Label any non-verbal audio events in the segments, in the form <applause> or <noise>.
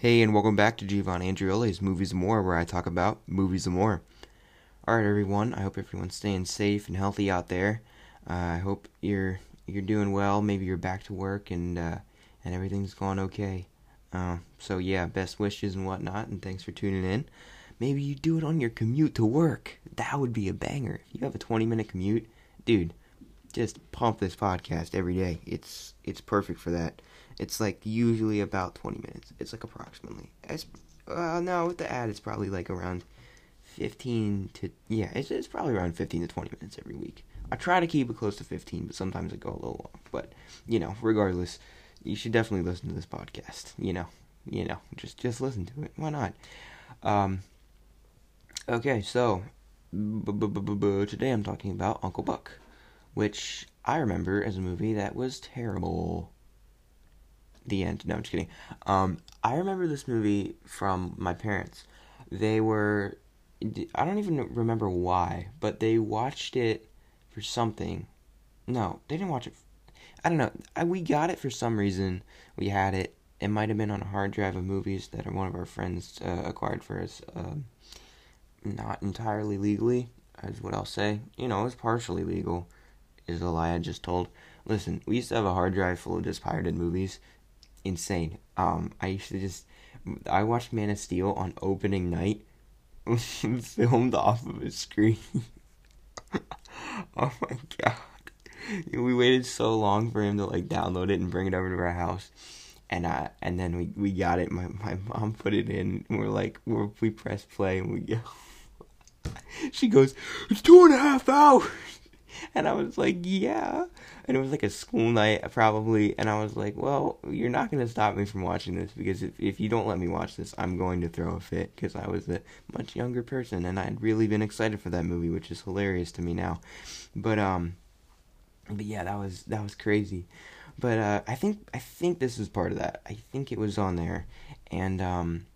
Hey, and welcome back to Giovanni Andrioli's Movies and More, where I talk about movies and more. Alright, everyone, I hope everyone's staying safe and healthy out there. Uh, I hope you're you're doing well. Maybe you're back to work and uh, and everything's going okay. Uh, so yeah, best wishes and whatnot, and thanks for tuning in. Maybe you do it on your commute to work. That would be a banger. If you have a 20 minute commute, dude, just pump this podcast every day. It's it's perfect for that. It's like usually about 20 minutes. It's like approximately. It's, uh, no, with the ad, it's probably like around 15 to yeah, it's it's probably around 15 to 20 minutes every week. I try to keep it close to 15, but sometimes I go a little long. But you know, regardless, you should definitely listen to this podcast. You know, you know, just just listen to it. Why not? Um. Okay, so today I'm talking about Uncle Buck, which I remember as a movie that was terrible. The end. No, I'm just kidding. Um, I remember this movie from my parents. They were, I don't even remember why, but they watched it for something. No, they didn't watch it. I don't know. I, we got it for some reason. We had it. It might have been on a hard drive of movies that one of our friends uh, acquired for us. Uh, not entirely legally, is what I'll say. You know, it was partially legal, is the lie I just told. Listen, we used to have a hard drive full of just pirated movies. Insane. Um, I used to just. I watched Man of Steel on opening night, <laughs> filmed off of a screen. <laughs> oh my god. We waited so long for him to like download it and bring it over to our house. And uh, and then we, we got it. My my mom put it in. we're like, we're, we press play and we go. <laughs> she goes, "It's two and a half hours," <laughs> and I was like, "Yeah." And it was like a school night, probably. And I was like, "Well, you're not gonna stop me from watching this because if if you don't let me watch this, I'm going to throw a fit." Because I was a much younger person, and I'd really been excited for that movie, which is hilarious to me now. But um, but yeah, that was that was crazy. But uh, I think I think this is part of that. I think it was on there, and um,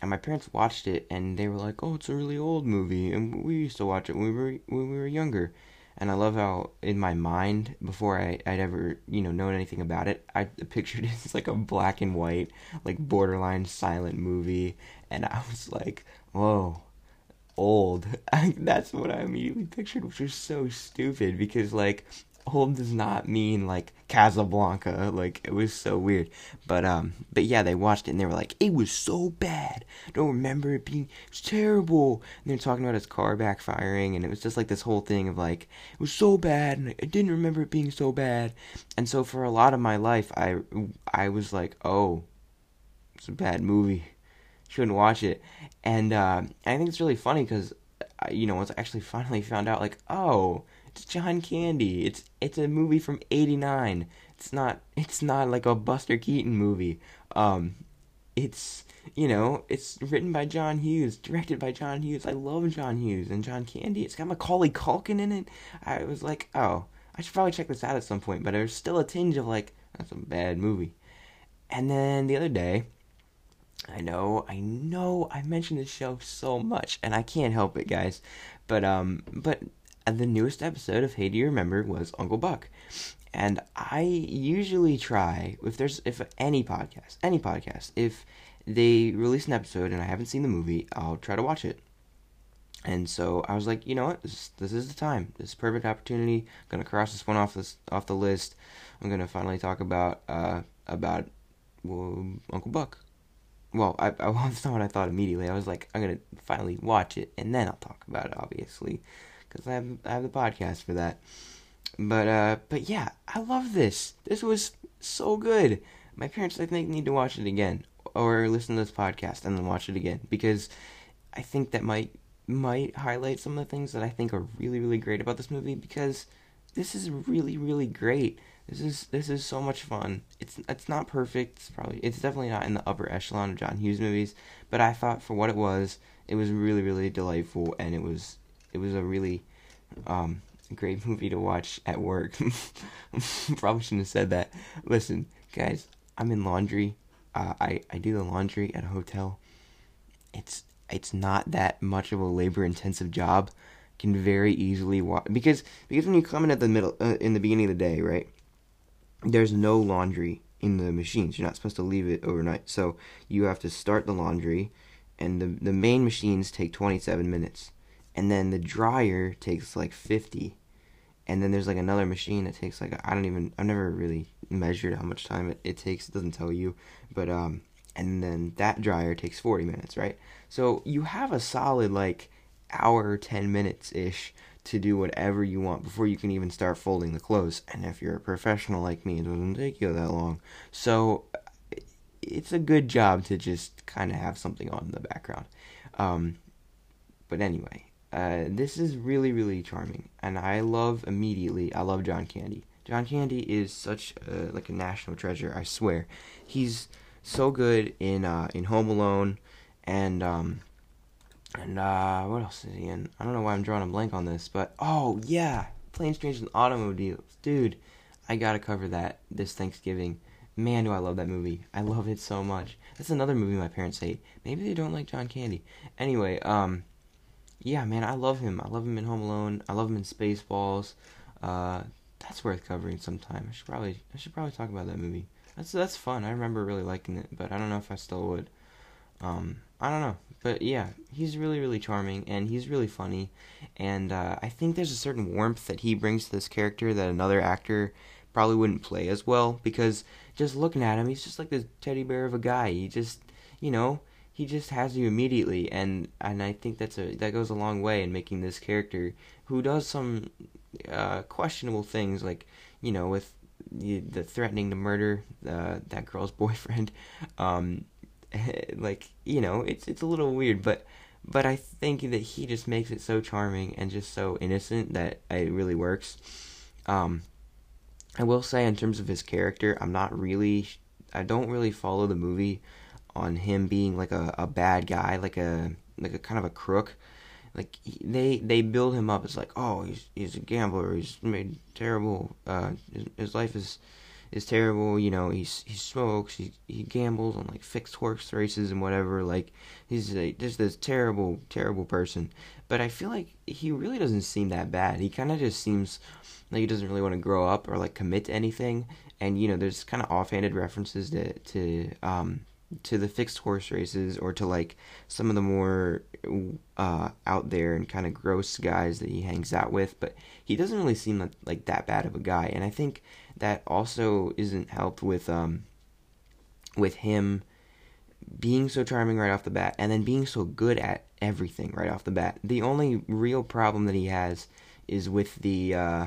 and my parents watched it and they were like, "Oh, it's a really old movie," and we used to watch it when we were when we were younger. And I love how in my mind, before I, I'd ever you know known anything about it, I <laughs> pictured it as like a black and white, like borderline silent movie, and I was like, "Whoa." Old. <laughs> That's what I immediately pictured, which was so stupid because, like, old does not mean like Casablanca. Like it was so weird. But um but yeah, they watched it and they were like, it was so bad. I Don't remember it being it was terrible. And they're talking about his car backfiring and it was just like this whole thing of like it was so bad and I didn't remember it being so bad. And so for a lot of my life I I was like, oh, it's a bad movie. Shouldn't watch it. And uh, I think it's really funny because you know, once I actually finally found out, like, oh, it's John Candy. It's it's a movie from '89. It's not it's not like a Buster Keaton movie. Um, it's you know it's written by John Hughes, directed by John Hughes. I love John Hughes and John Candy. It's got Macaulay Culkin in it. I was like, oh, I should probably check this out at some point. But there's still a tinge of like that's a bad movie. And then the other day, I know, I know, I mentioned this show so much, and I can't help it, guys. But um, but and the newest episode of Hey Do You Remember was Uncle Buck. And I usually try, if there's, if any podcast, any podcast, if they release an episode and I haven't seen the movie, I'll try to watch it. And so I was like, you know what, this, this is the time. This is perfect opportunity. I'm gonna cross this one off this off the list. I'm gonna finally talk about uh about well, Uncle Buck. Well, I, I <laughs> that's not what I thought immediately. I was like, I'm gonna finally watch it and then I'll talk about it, obviously because I have I have the podcast for that. But uh, but yeah, I love this. This was so good. My parents, I think, need to watch it again or listen to this podcast and then watch it again because I think that might might highlight some of the things that I think are really really great about this movie because this is really really great. This is this is so much fun. It's it's not perfect. It's probably it's definitely not in the upper echelon of John Hughes movies, but I thought for what it was, it was really really delightful and it was it was a really um, great movie to watch at work. <laughs> Probably shouldn't have said that. Listen, guys, I'm in laundry. Uh, I I do the laundry at a hotel. It's it's not that much of a labor intensive job. Can very easily watch because because when you come in at the middle uh, in the beginning of the day, right? There's no laundry in the machines. You're not supposed to leave it overnight. So you have to start the laundry, and the the main machines take 27 minutes, and then the dryer takes like 50, and then there's like another machine that takes like I don't even I've never really measured how much time it, it takes. It doesn't tell you, but um, and then that dryer takes 40 minutes, right? So you have a solid like hour 10 minutes ish to do whatever you want before you can even start folding the clothes. And if you're a professional like me, it doesn't take you that long. So it's a good job to just kind of have something on in the background. Um, but anyway, uh, this is really, really charming, and I love immediately. I love John Candy. John Candy is such a, like a national treasure. I swear, he's so good in uh, in Home Alone, and um, and uh, what else is he in? I don't know why I'm drawing a blank on this, but oh yeah, Planes, Trains, and Automobiles, dude. I gotta cover that this Thanksgiving. Man, do I love that movie. I love it so much. That's another movie my parents hate. Maybe they don't like John Candy. Anyway, um, yeah, man, I love him. I love him in Home Alone. I love him in Spaceballs. Uh, that's worth covering sometime. I should probably I should probably talk about that movie. That's that's fun. I remember really liking it, but I don't know if I still would. Um, I don't know, but yeah, he's really really charming and he's really funny, and uh, I think there's a certain warmth that he brings to this character that another actor probably wouldn't play as well because just looking at him, he's just like this teddy bear of a guy. He just, you know, he just has you immediately, and and I think that's a that goes a long way in making this character who does some uh, questionable things, like you know, with the, the threatening to murder uh, that girl's <laughs> boyfriend. Um, <laughs> like you know, it's it's a little weird, but but I think that he just makes it so charming and just so innocent that it really works. Um, I will say, in terms of his character, I'm not really, I don't really follow the movie on him being like a, a bad guy, like a like a kind of a crook. Like he, they they build him up as like, oh, he's he's a gambler. He's made terrible. Uh, his, his life is is terrible. You know, he's he smokes. He he gambles on like fixed horse races and whatever. Like he's a, just this terrible terrible person. But I feel like he really doesn't seem that bad. He kind of just seems like he doesn't really want to grow up or like commit to anything. And you know, there's kind of offhanded references to to um to the fixed horse races or to like some of the more uh out there and kind of gross guys that he hangs out with. But he doesn't really seem like, like that bad of a guy. And I think that also isn't helped with um with him being so charming right off the bat and then being so good at everything right off the bat. The only real problem that he has is with the uh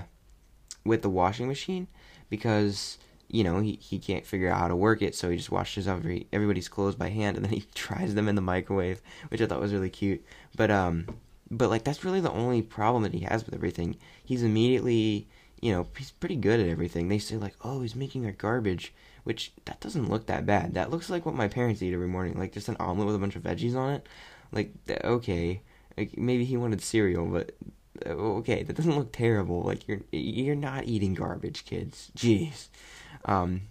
with the washing machine because you know he, he can't figure out how to work it so he just washes every everybody's clothes by hand and then he <laughs> tries them in the microwave which i thought was really cute but um but like that's really the only problem that he has with everything he's immediately you know he's pretty good at everything they say like oh he's making our garbage which that doesn't look that bad that looks like what my parents eat every morning like just an omelet with a bunch of veggies on it like okay like maybe he wanted cereal but okay, that doesn't look terrible. Like you're you're not eating garbage, kids. Jeez. Um,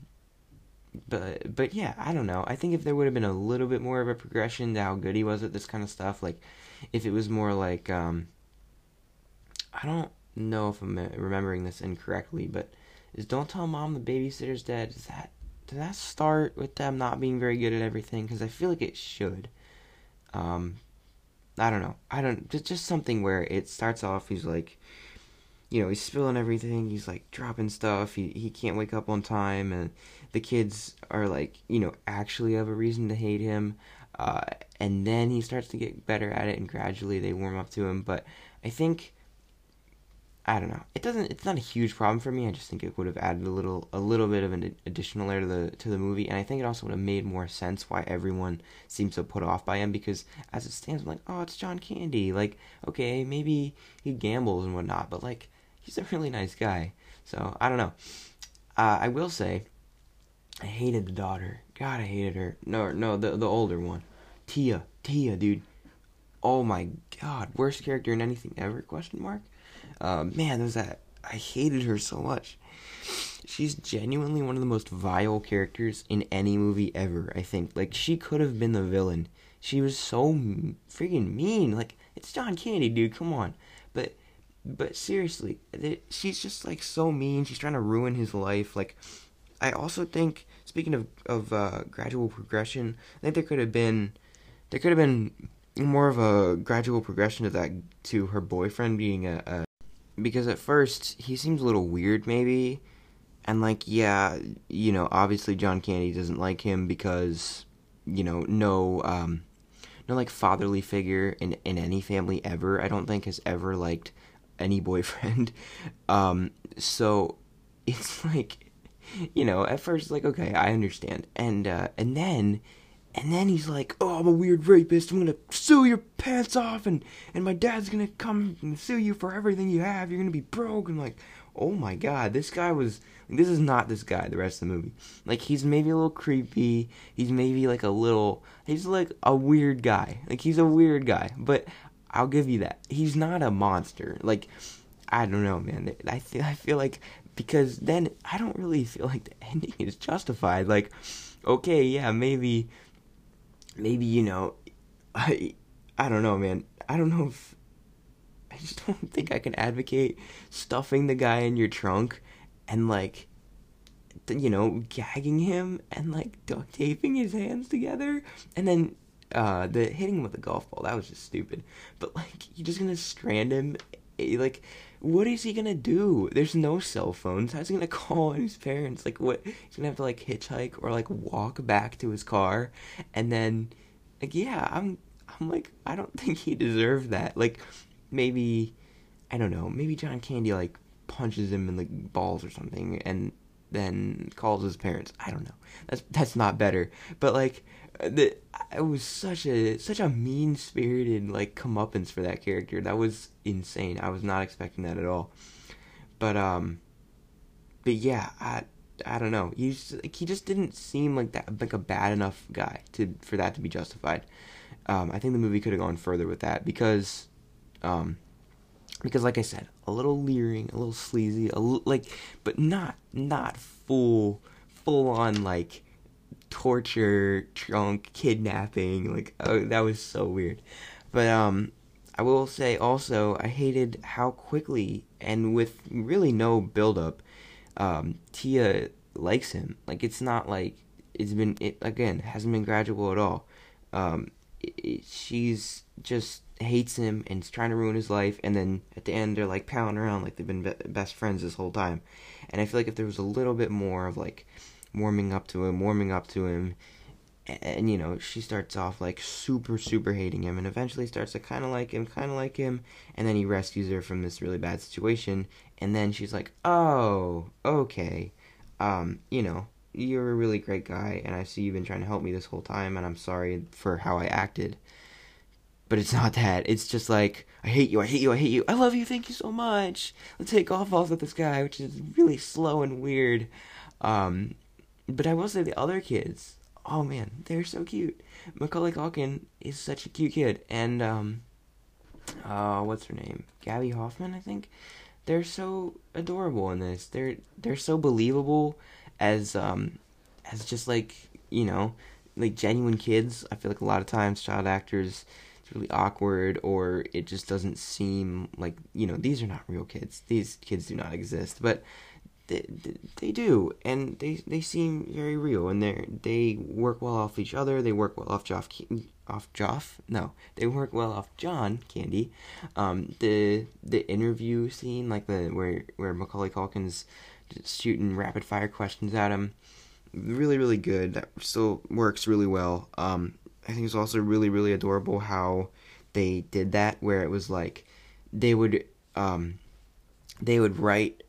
but but yeah, I don't know. I think if there would have been a little bit more of a progression to how good he was at this kind of stuff, like if it was more like um, I don't know if I'm remembering this incorrectly, but is "Don't Tell Mom the Babysitter's Dead"? Does that does that start with them not being very good at everything? Because I feel like it should. Um, I don't know. I don't just just something where it starts off. He's like, you know, he's spilling everything. He's like dropping stuff. He he can't wake up on time, and the kids are like, you know, actually have a reason to hate him. Uh, and then he starts to get better at it, and gradually they warm up to him. But I think I don't know. It doesn't. It's not a huge problem for me. I just think it would have added a little, a little bit of an additional layer to the to the movie, and I think it also would have made more sense why everyone seems so put off by him. Because as it stands, I'm like, oh, it's John Candy. Like, okay, maybe he gambles and whatnot, but like, he's a really nice guy. So I don't know. Uh, I will say, I hated the daughter. God, I hated her. No, no, the the older one, Tia. Tia, dude. Oh my God, worst character in anything ever? Question mark. Uh, man, there's that. I hated her so much. She's genuinely one of the most vile characters in any movie ever. I think. Like she could have been the villain. She was so freaking mean. Like it's John Candy, dude. Come on. But but seriously, she's just like so mean. She's trying to ruin his life. Like I also think speaking of of uh, gradual progression, I think there could have been there could have been more of a gradual progression to that to her boyfriend being a, a because at first he seems a little weird maybe and like yeah you know obviously john candy doesn't like him because you know no um no like fatherly figure in in any family ever i don't think has ever liked any boyfriend <laughs> um so <laughs> it's like you know at first like okay i understand and uh and then and then he's like, "Oh, I'm a weird rapist. I'm gonna sue your pants off, and and my dad's gonna come and sue you for everything you have. You're gonna be broke." And like, oh my god, this guy was. This is not this guy. The rest of the movie, like, he's maybe a little creepy. He's maybe like a little. He's like a weird guy. Like he's a weird guy, but I'll give you that. He's not a monster. Like, I don't know, man. I I feel like because then I don't really feel like the <laughs> ending is justified. Like, okay, yeah, maybe maybe you know, <laughs> I I don't know, man. I don't know if I just <laughs> don't think I can advocate stuffing the guy in your trunk and like you know gagging him and like duct taping his hands together and then uh the hitting him with a golf ball that was just stupid. But like you're just gonna strand him eh, like what is he gonna do? There's no cell phones. How's he gonna <laughs> call his parents? Like what he's gonna have to like hitchhike or like walk back to his car. And then like yeah i'm i'm like i don't <laughs> think he deserved that. Like maybe i don't know maybe john candy like punches him in the balls or something and then calls his parents i don't know that's that's not better but like the it was such a such a mean spirited like comeuppance for that character. That was insane. I was not expecting that at all. But um, but yeah, I I don't know. He just, like, he just didn't seem like that like a bad enough guy to for that to be justified. Um, I think the movie could have gone further with that because um because like I said, a little leering, a little sleazy, a like but not not full full on like torture, drunk, kidnapping. Like, oh, that was so weird. But um, I will say also, I hated how quickly and with really no build-up, um, Tia likes him. Like, it's not like it's been it again hasn't been gradual at all. Um, she's just hates him and is trying to ruin his life, and then at the end they're like pounding around like they've been be- best friends this whole time. And I feel like if there was a little bit more of like warming up to him, warming up to him. And, and, you know, she starts off like super, super hating him, and eventually starts to kind of like him, kind of like him, and then he rescues her from this really bad situation, and then she's like, "Oh, okay, um, you know, you're a really great guy, and I see you've been trying to help me this whole time, and I'm sorry for how I acted." But it's not that. It's just like, I hate you, I hate you, I hate you. I love you, thank you so much. Let's take golf balls with this guy, which is really slow and weird. Um, but I will say the other kids, oh man, they're so cute. Macaulay Culkin is such a cute kid, and um, uh, what's her name? Gaby Hoffmann, I think. They're so adorable in this. They're they're so believable as um as just like you know like genuine kids. I feel like a lot of times child actors it's really awkward or it just doesn't seem like you know these are not real kids. These kids do not exist, but they, they do, and they they seem very real, and they they work well off each other. They work well off Joff, off Joff. No, they work well off John Candy. Um, the the interview scene, like the where where Macaulay Culkin's shooting rapid fire questions at him, really really good. That still works really well. Um, I think it's also really really adorable how they did that, where it was like they would um they would write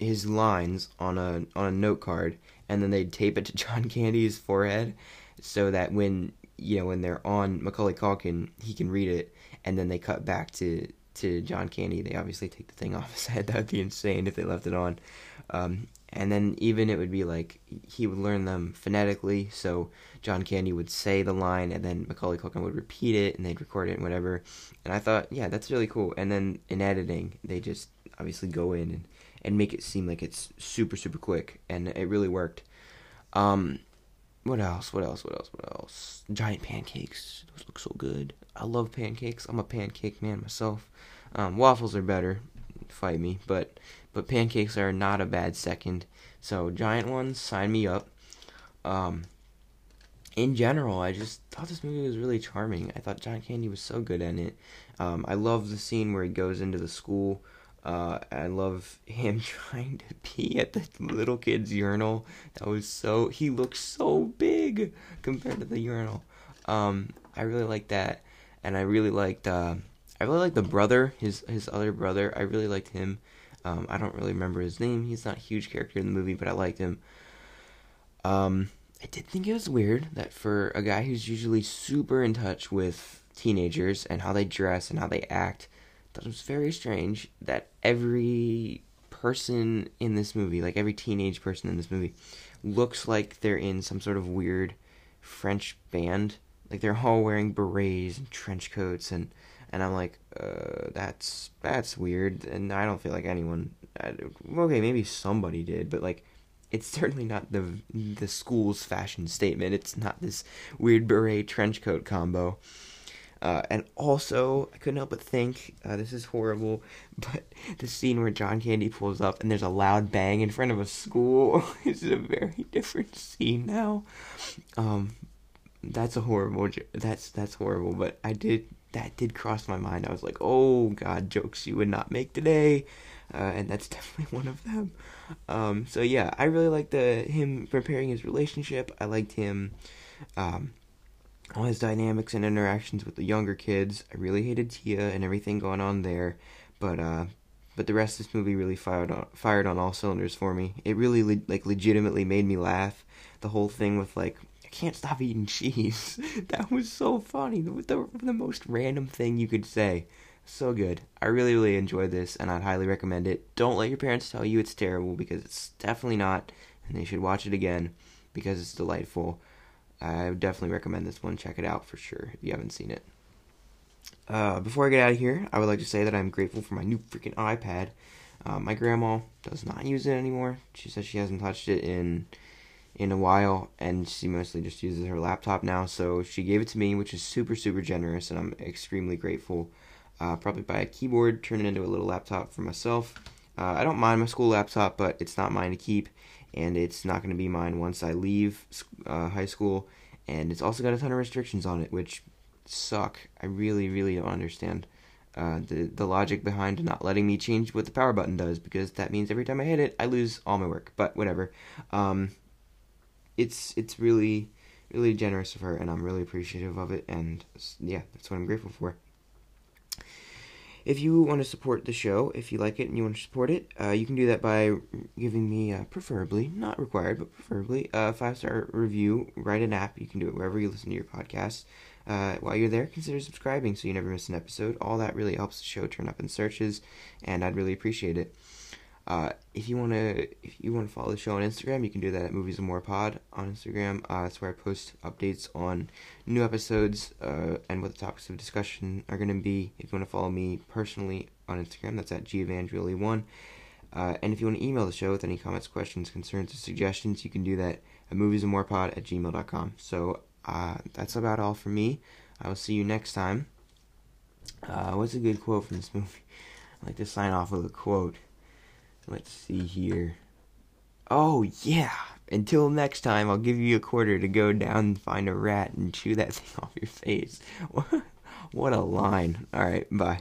his lines on a on a note card and then they'd tape it to <laughs> John Candy's forehead so that when you know when they're on Macaulay Culkin he can read it and then they cut back to to John Candy. They obviously take the thing <laughs> off his head. That would be insane if they left it on. Um, and then even it would be like he would learn them phonetically so John Candy would say the line and then Macaulay Culkin would repeat it and they'd record it and whatever. And I thought yeah that's really cool. And then in editing they just obviously go in and and make it seem like it's super super quick and it really worked. Um what else? What else? What else? What else? Giant pancakes. Those look so good. I love pancakes. I'm a pancake man myself. Um, waffles are better. Fight me. But but pancakes are not a bad second. So giant ones sign me up. Um, in general, I just thought this movie was really charming. I thought John Candy was so good in it. Um, I love the scene where he goes into the school. Uh, I love him <laughs> trying to pee at the little kid's urinal. That was so. He looks so big compared to the urinal. Um, I really like that, and I really liked. Uh, I really like the brother, his his other brother. I really liked him. Um, I don't really remember his name. He's not a huge character in the movie, but I liked him. Um, I did think it was weird that for a guy who's usually super in touch with teenagers and how they dress and how they act, that was very strange that every person in this movie, like every teenage person in this movie, looks like they're in some sort of weird French band. Like they're all wearing berets and trench coats and and I'm like, uh, that's that's weird, and I don't feel like anyone. okay, maybe somebody did, but like it's certainly not the the school's fashion statement. It's not this weird beret trench coat combo. Uh, and also, I couldn't help but think uh, this is horrible, <laughs> but the scene where John Candy pulls up and there's a loud bang in front of a school <laughs> is a very <laughs> different scene now. Um, that's a horrible. That's that's horrible. But I did that did cross my mind. I was like, oh god, jokes you would not make today uh, and that's definitely one of them. Um, so yeah, I really liked the him preparing his relationship. I liked him, um, all his dynamics and interactions with the younger kids. I really hated Tia and everything going on there, but uh, but the rest of this movie really fired on fired on all cylinders for me. It really le- like legitimately made me laugh. The whole thing with like I can't stop eating cheese. <laughs> that was so funny. The, the the most random thing you could say so good. I really, really enjoyed this, and I'd highly recommend it. Don't let your parents tell you it's terrible because it's definitely not, and they should watch it again because it's delightful. I would definitely recommend this one. Check it out for sure if you haven't seen it. Uh, before I get out of here, I would like to say that I'm grateful for my new freaking iPad. Uh, my grandma does not use it anymore. She says she hasn't touched it in in a while, and she mostly just uses her laptop now. So she gave it to me, which is super super generous, and I'm extremely grateful uh, probably buy a keyboard, turn it into a little laptop for myself. Uh, I don't mind my school laptop, but it's not mine to keep, and it's not going to be mine once I leave uh, high school. And it's also got a ton of restrictions on it, which suck. I really, really don't understand uh, the the logic behind not letting me change what the power button does, because that means every time I hit it, I lose all my work. But whatever. Um, it's it's really really generous of her, and I'm really appreciative of it. And yeah, that's what I'm grateful for. If you want to support the show, if you like it and you want to support it, uh, you can do that by giving me, uh, preferably, not required, but preferably, a five star review. Write an app. You can do it wherever you listen to your podcasts. Uh, while you're there, consider subscribing so you never miss an episode. All that really helps the show turn up in searches, and I'd really appreciate it. Uh, if you wanna if you wanna follow the show on Instagram, you can do that at Movies and More Pod on Instagram. Uh, that's where I post updates on new episodes uh, and what the topics of discussion are gonna be. If you wanna follow me personally on Instagram, that's at gevangeli1. Uh, and if you want to email the show with any comments, questions, concerns, or suggestions, you can do that at moviesandmorepod at gmail.com. So uh, that's about all for me. I will see you next time. Uh, what's a good quote from this movie? <laughs> I like to sign off with a quote. Let's see here. Oh, yeah. Until next time, I'll give you a quarter to go down and find a rat and chew that <laughs> thing off your face. <laughs> what a line. Alright, bye.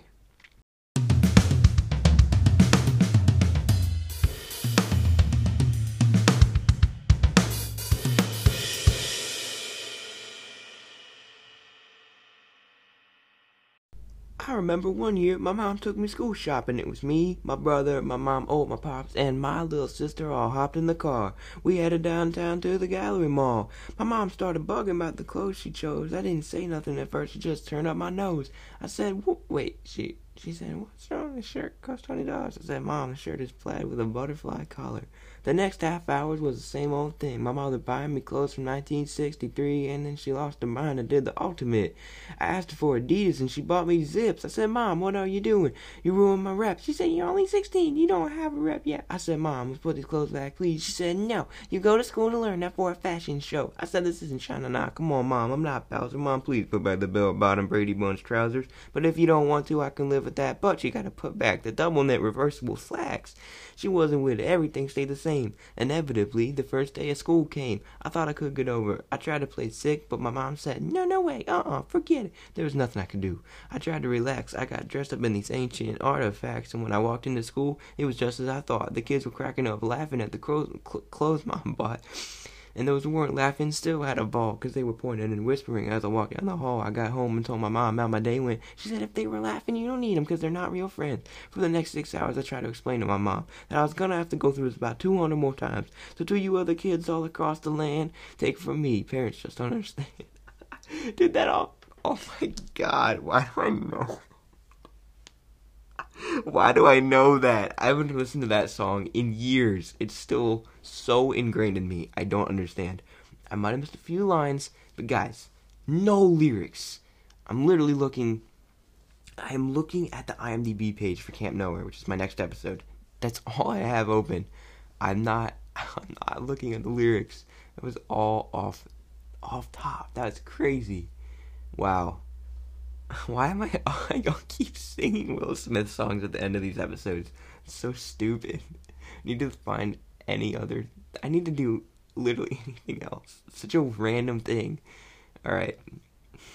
Remember one year my mom took me school shopping. It was me, my brother, my mom, oh, my pops, and my little sister all hopped in the car. We headed downtown to the gallery mall. My mom started bugging about the clothes she chose. I didn't say nothing at first. She just turned up my nose. I said, wait, she she said, What's wrong? The shirt cost twenty dollars. I said, Mom, the shirt is plaid with a butterfly collar. The next half hours was the same old thing. My mother buying me clothes from 1963, and then she lost her mind and did the ultimate. I asked her for Adidas, and she bought me zips. I said, Mom, what are you doing? You ruined my rep. She said, You're only 16. You don't have a rep yet. I said, Mom, let's put these clothes back, please. She said, No. You go to school to learn that for a fashion show. I said, This isn't Sha Na Na. Come on, Mom. I'm not Bowser. Mom, please put back the bell bottom Brady Bunch trousers. But if you don't want to, I can live with that. But you gotta put back the double knit reversible slacks. She wasn't with it. Everything stayed the same. Inevitably, the first day of school came. I thought I could get over it. I tried to play sick, but my mom said, no, no way, uh-uh, forget it. There was nothing I could do. I tried to relax. I got dressed up in these ancient artifacts, and when I walked into school, it was just as I thought. The kids were cracking up, laughing at the clothes <laughs> mom bought. And those who weren't laughing still had a ball because they were pointing and whispering as I walked down the hall. I got home and told my mom how my day went. She said if they were laughing, you don't need them because they're not real friends. For the next six hours, I tried to explain to my mom that I was going to have to go through this about 200 more times. So to you other kids all across the land, take from me. Parents just don't understand. <laughs> Did that all? Oh my god, why do I know? Why do I know that? I haven't listened to that song in years. It's still so ingrained in me. I don't understand. I might have missed a few lines, but guys, no lyrics. I'm literally looking. I am looking at the IMDb page for Camp Nowhere, which is my next episode. That's all I have open. I'm not. <laughs> I'm not looking at the lyrics. It was all off, off top. That's crazy. Wow. <laughs> Why am I? <laughs> I keep singing Will Smith songs at the end of these episodes. It's so stupid. I need to find any other. I need to do literally <laughs> anything else. It's such a random thing. All right.